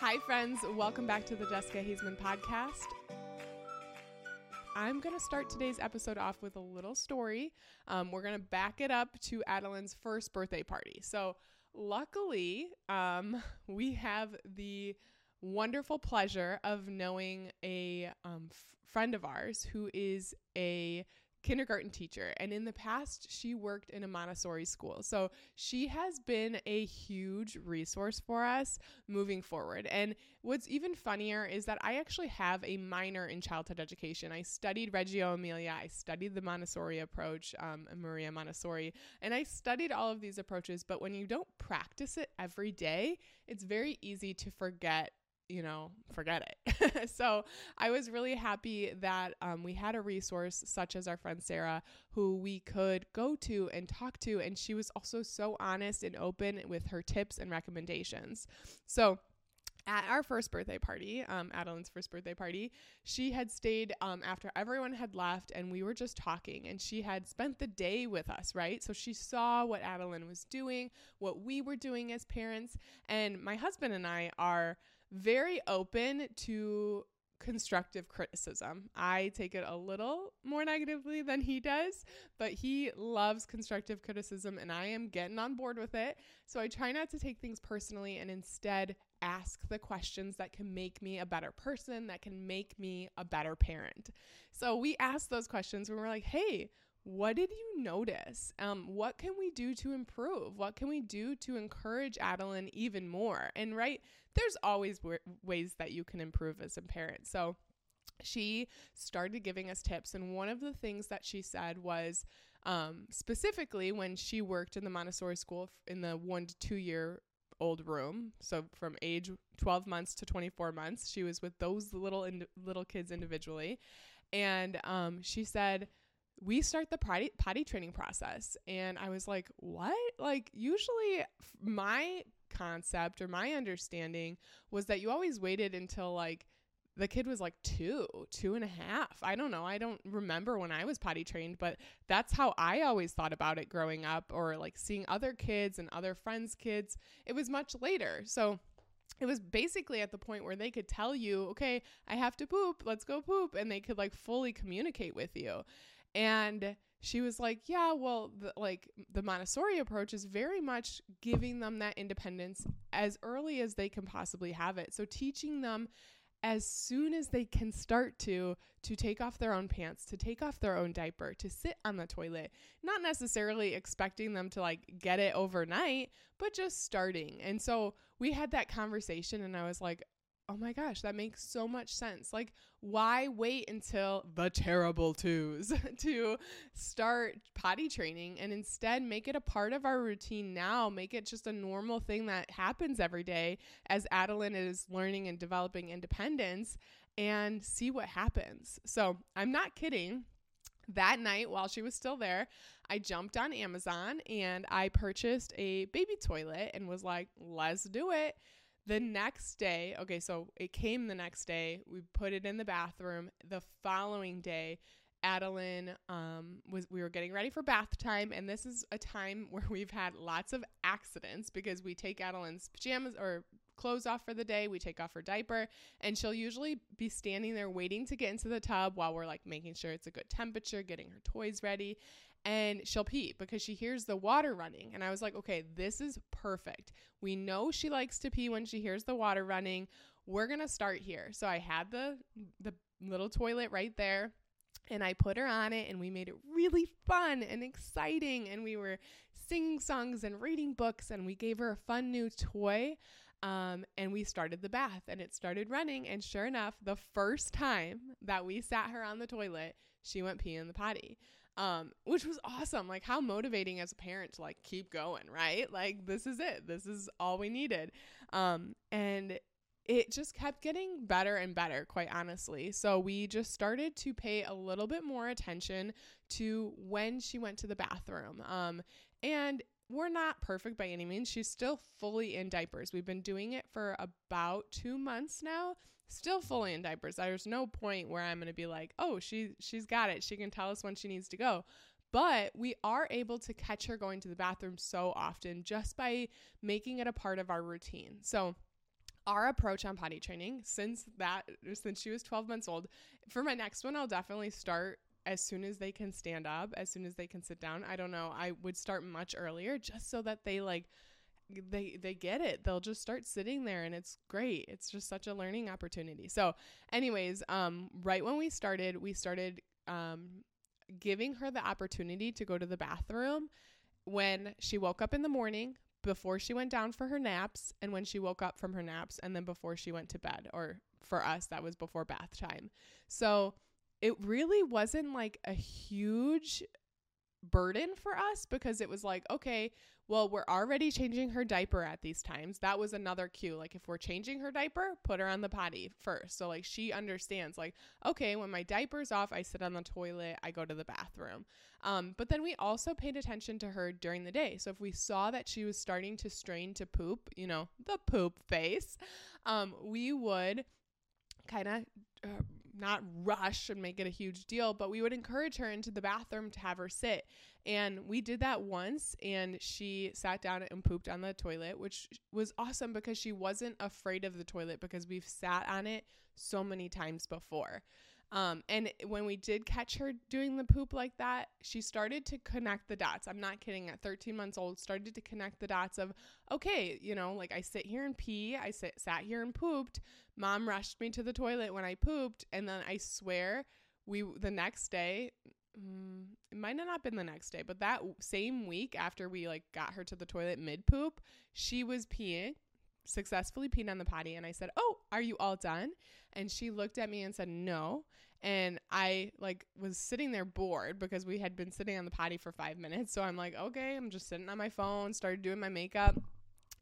Hi, friends. Welcome back to the Jessica Haizman podcast. I'm going to start today's episode off with a little story. Um, we're going to back it up to Adeline's first birthday party. So, luckily, um, we have the wonderful pleasure of knowing a um, f- friend of ours who is a kindergarten teacher and in the past she worked in a Montessori school. So she has been a huge resource for us moving forward. And what's even funnier is that I actually have a minor in childhood education. I studied Reggio Emilia, I studied the Montessori approach, um, Maria Montessori, and I studied all of these approaches, but when you don't practice it every day, it's very easy to forget you know, forget it. so I was really happy that um, we had a resource such as our friend Sarah, who we could go to and talk to. And she was also so honest and open with her tips and recommendations. So, at our first birthday party, um, Adeline's first birthday party, she had stayed um, after everyone had left and we were just talking. And she had spent the day with us, right? So she saw what Adeline was doing, what we were doing as parents. And my husband and I are very open to constructive criticism. I take it a little more negatively than he does, but he loves constructive criticism and I am getting on board with it. So I try not to take things personally and instead ask the questions that can make me a better person, that can make me a better parent. So we asked those questions when we're like, hey, what did you notice? Um, what can we do to improve? What can we do to encourage Adeline even more? And right, there's always w- ways that you can improve as a parent. So she started giving us tips, and one of the things that she said was um, specifically when she worked in the Montessori school in the one to two year old room. So from age 12 months to 24 months, she was with those little ind- little kids individually, and um, she said we start the potty, potty training process. And I was like, what? Like, usually my concept or my understanding was that you always waited until like the kid was like two, two and a half. I don't know. I don't remember when I was potty trained, but that's how I always thought about it growing up or like seeing other kids and other friends' kids. It was much later. So, it was basically at the point where they could tell you, okay, I have to poop, let's go poop. And they could like fully communicate with you. And she was like, yeah, well, the, like the Montessori approach is very much giving them that independence as early as they can possibly have it. So teaching them as soon as they can start to to take off their own pants to take off their own diaper to sit on the toilet not necessarily expecting them to like get it overnight but just starting and so we had that conversation and i was like oh my gosh, that makes so much sense. Like, why wait until the terrible twos to start potty training and instead make it a part of our routine now? Make it just a normal thing that happens every day as Adeline is learning and developing independence and see what happens. So, I'm not kidding that night while she was still there, I jumped on Amazon and I purchased a baby toilet and was like, let's do it. The next day, okay, so it came the next day. We put it in the bathroom. The following day, Adeline um, was we were getting ready for bath time, and this is a time where we've had lots of accidents because we take Adeline's pajamas or clothes off for the day, we take off her diaper, and she'll usually be standing there waiting to get into the tub while we're like making sure it's a good temperature, getting her toys ready and she'll pee because she hears the water running. And I was like, okay, this is perfect. We know she likes to pee when she hears the water running. We're going to start here. So I had the the little toilet right there and I put her on it and we made it really fun and exciting and we were singing songs and reading books and we gave her a fun new toy. Um, and we started the bath and it started running. And sure enough, the first time that we sat her on the toilet, she went pee in the potty um, which was awesome. Like how motivating as a parent to like keep going, right? Like this is it. This is all we needed. Um, and it just kept getting better and better, quite honestly. So we just started to pay a little bit more attention to when she went to the bathroom. Um, and we're not perfect by any means. She's still fully in diapers. We've been doing it for about two months now still fully in diapers. There's no point where I'm going to be like, "Oh, she she's got it. She can tell us when she needs to go." But we are able to catch her going to the bathroom so often just by making it a part of our routine. So, our approach on potty training since that since she was 12 months old for my next one i'll definitely start as soon as they can stand up as soon as they can sit down i don't know i would start much earlier just so that they like they they get it. They'll just start sitting there and it's great. It's just such a learning opportunity. So anyways um right when we started we started um giving her the opportunity to go to the bathroom when she woke up in the morning before she went down for her naps and when she woke up from her naps and then before she went to bed or for us that was before bath time. So it really wasn't like a huge burden for us because it was like, okay, well, we're already changing her diaper at these times. That was another cue. Like, if we're changing her diaper, put her on the potty first. So, like, she understands, like, okay, when my diaper's off, I sit on the toilet, I go to the bathroom. Um, but then we also paid attention to her during the day. So, if we saw that she was starting to strain to poop, you know, the poop face, um, we would kind of. Uh, not rush and make it a huge deal, but we would encourage her into the bathroom to have her sit. And we did that once, and she sat down and pooped on the toilet, which was awesome because she wasn't afraid of the toilet because we've sat on it so many times before. Um, and when we did catch her doing the poop like that, she started to connect the dots. I'm not kidding. At 13 months old, started to connect the dots of, okay, you know, like I sit here and pee. I sit, sat here and pooped. Mom rushed me to the toilet when I pooped, and then I swear we the next day. Mm, it might not have been the next day, but that same week after we like got her to the toilet mid poop, she was peeing successfully peeing on the potty and I said, "Oh, are you all done?" And she looked at me and said, "No." And I like was sitting there bored because we had been sitting on the potty for 5 minutes. So I'm like, "Okay, I'm just sitting on my phone, started doing my makeup."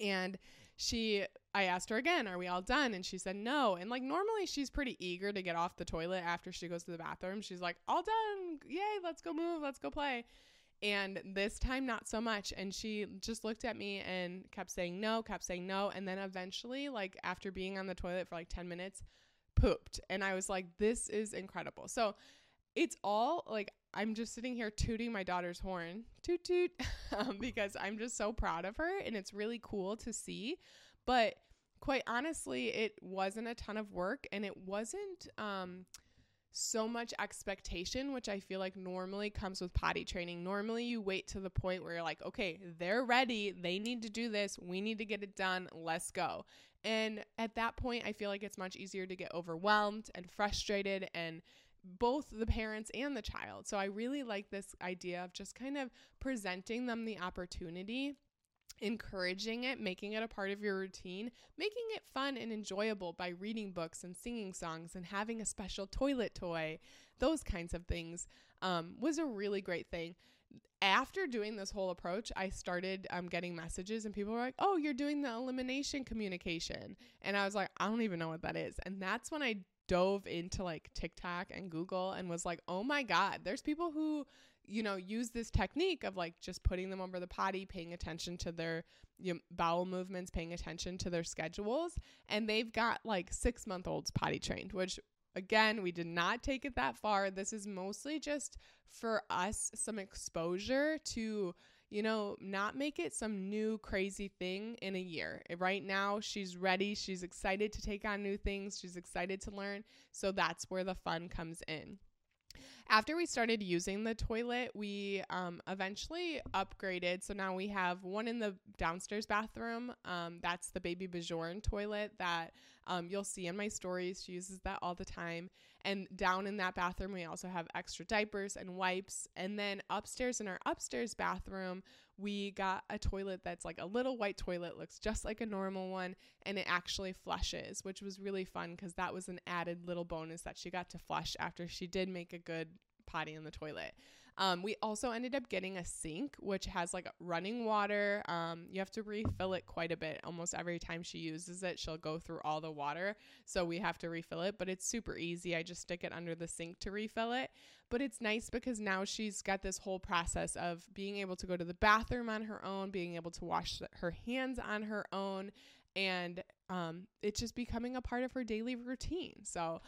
And she I asked her again, "Are we all done?" And she said, "No." And like normally she's pretty eager to get off the toilet after she goes to the bathroom. She's like, "All done. Yay, let's go move. Let's go play." And this time, not so much. And she just looked at me and kept saying no, kept saying no. And then eventually, like after being on the toilet for like 10 minutes, pooped. And I was like, this is incredible. So it's all like, I'm just sitting here tooting my daughter's horn, toot toot, um, because I'm just so proud of her. And it's really cool to see. But quite honestly, it wasn't a ton of work and it wasn't, um, so much expectation, which I feel like normally comes with potty training. Normally, you wait to the point where you're like, okay, they're ready. They need to do this. We need to get it done. Let's go. And at that point, I feel like it's much easier to get overwhelmed and frustrated and both the parents and the child. So I really like this idea of just kind of presenting them the opportunity encouraging it, making it a part of your routine, making it fun and enjoyable by reading books and singing songs and having a special toilet toy, those kinds of things um, was a really great thing. After doing this whole approach, I started um, getting messages, and people were like, Oh, you're doing the elimination communication. And I was like, I don't even know what that is. And that's when I dove into like TikTok and Google and was like, Oh my God, there's people who you know, use this technique of like just putting them over the potty, paying attention to their you know, bowel movements, paying attention to their schedules. And they've got like six month olds potty trained, which again, we did not take it that far. This is mostly just for us some exposure to, you know, not make it some new crazy thing in a year. Right now, she's ready. She's excited to take on new things. She's excited to learn. So that's where the fun comes in after we started using the toilet, we um, eventually upgraded. So now we have one in the downstairs bathroom. Um, that's the BabyBjörn toilet that um, you'll see in my stories. She uses that all the time. And down in that bathroom, we also have extra diapers and wipes. And then upstairs in our upstairs bathroom, we got a toilet that's like a little white toilet, looks just like a normal one, and it actually flushes, which was really fun because that was an added little bonus that she got to flush after she did make a good potty in the toilet. Um, we also ended up getting a sink, which has like running water. Um, you have to refill it quite a bit. Almost every time she uses it, she'll go through all the water. So we have to refill it, but it's super easy. I just stick it under the sink to refill it. But it's nice because now she's got this whole process of being able to go to the bathroom on her own, being able to wash her hands on her own, and um, it's just becoming a part of her daily routine. So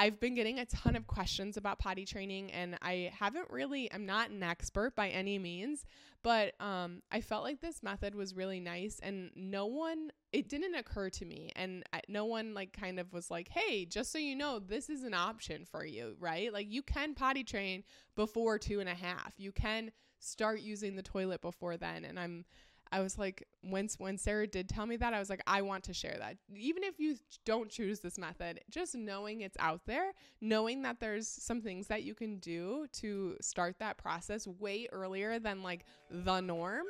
I've been getting a ton of questions about potty training, and I haven't really, I'm not an expert by any means, but um, I felt like this method was really nice, and no one, it didn't occur to me, and no one like kind of was like, hey, just so you know, this is an option for you, right? Like you can potty train before two and a half. You can start using the toilet before then, and I'm I was like, when when Sarah did tell me that, I was like, I want to share that. Even if you don't choose this method, just knowing it's out there, knowing that there's some things that you can do to start that process way earlier than like the norm.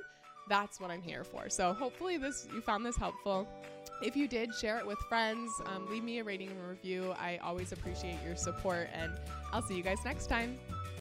That's what I'm here for. So hopefully this you found this helpful. If you did, share it with friends. Um, leave me a rating and review. I always appreciate your support, and I'll see you guys next time.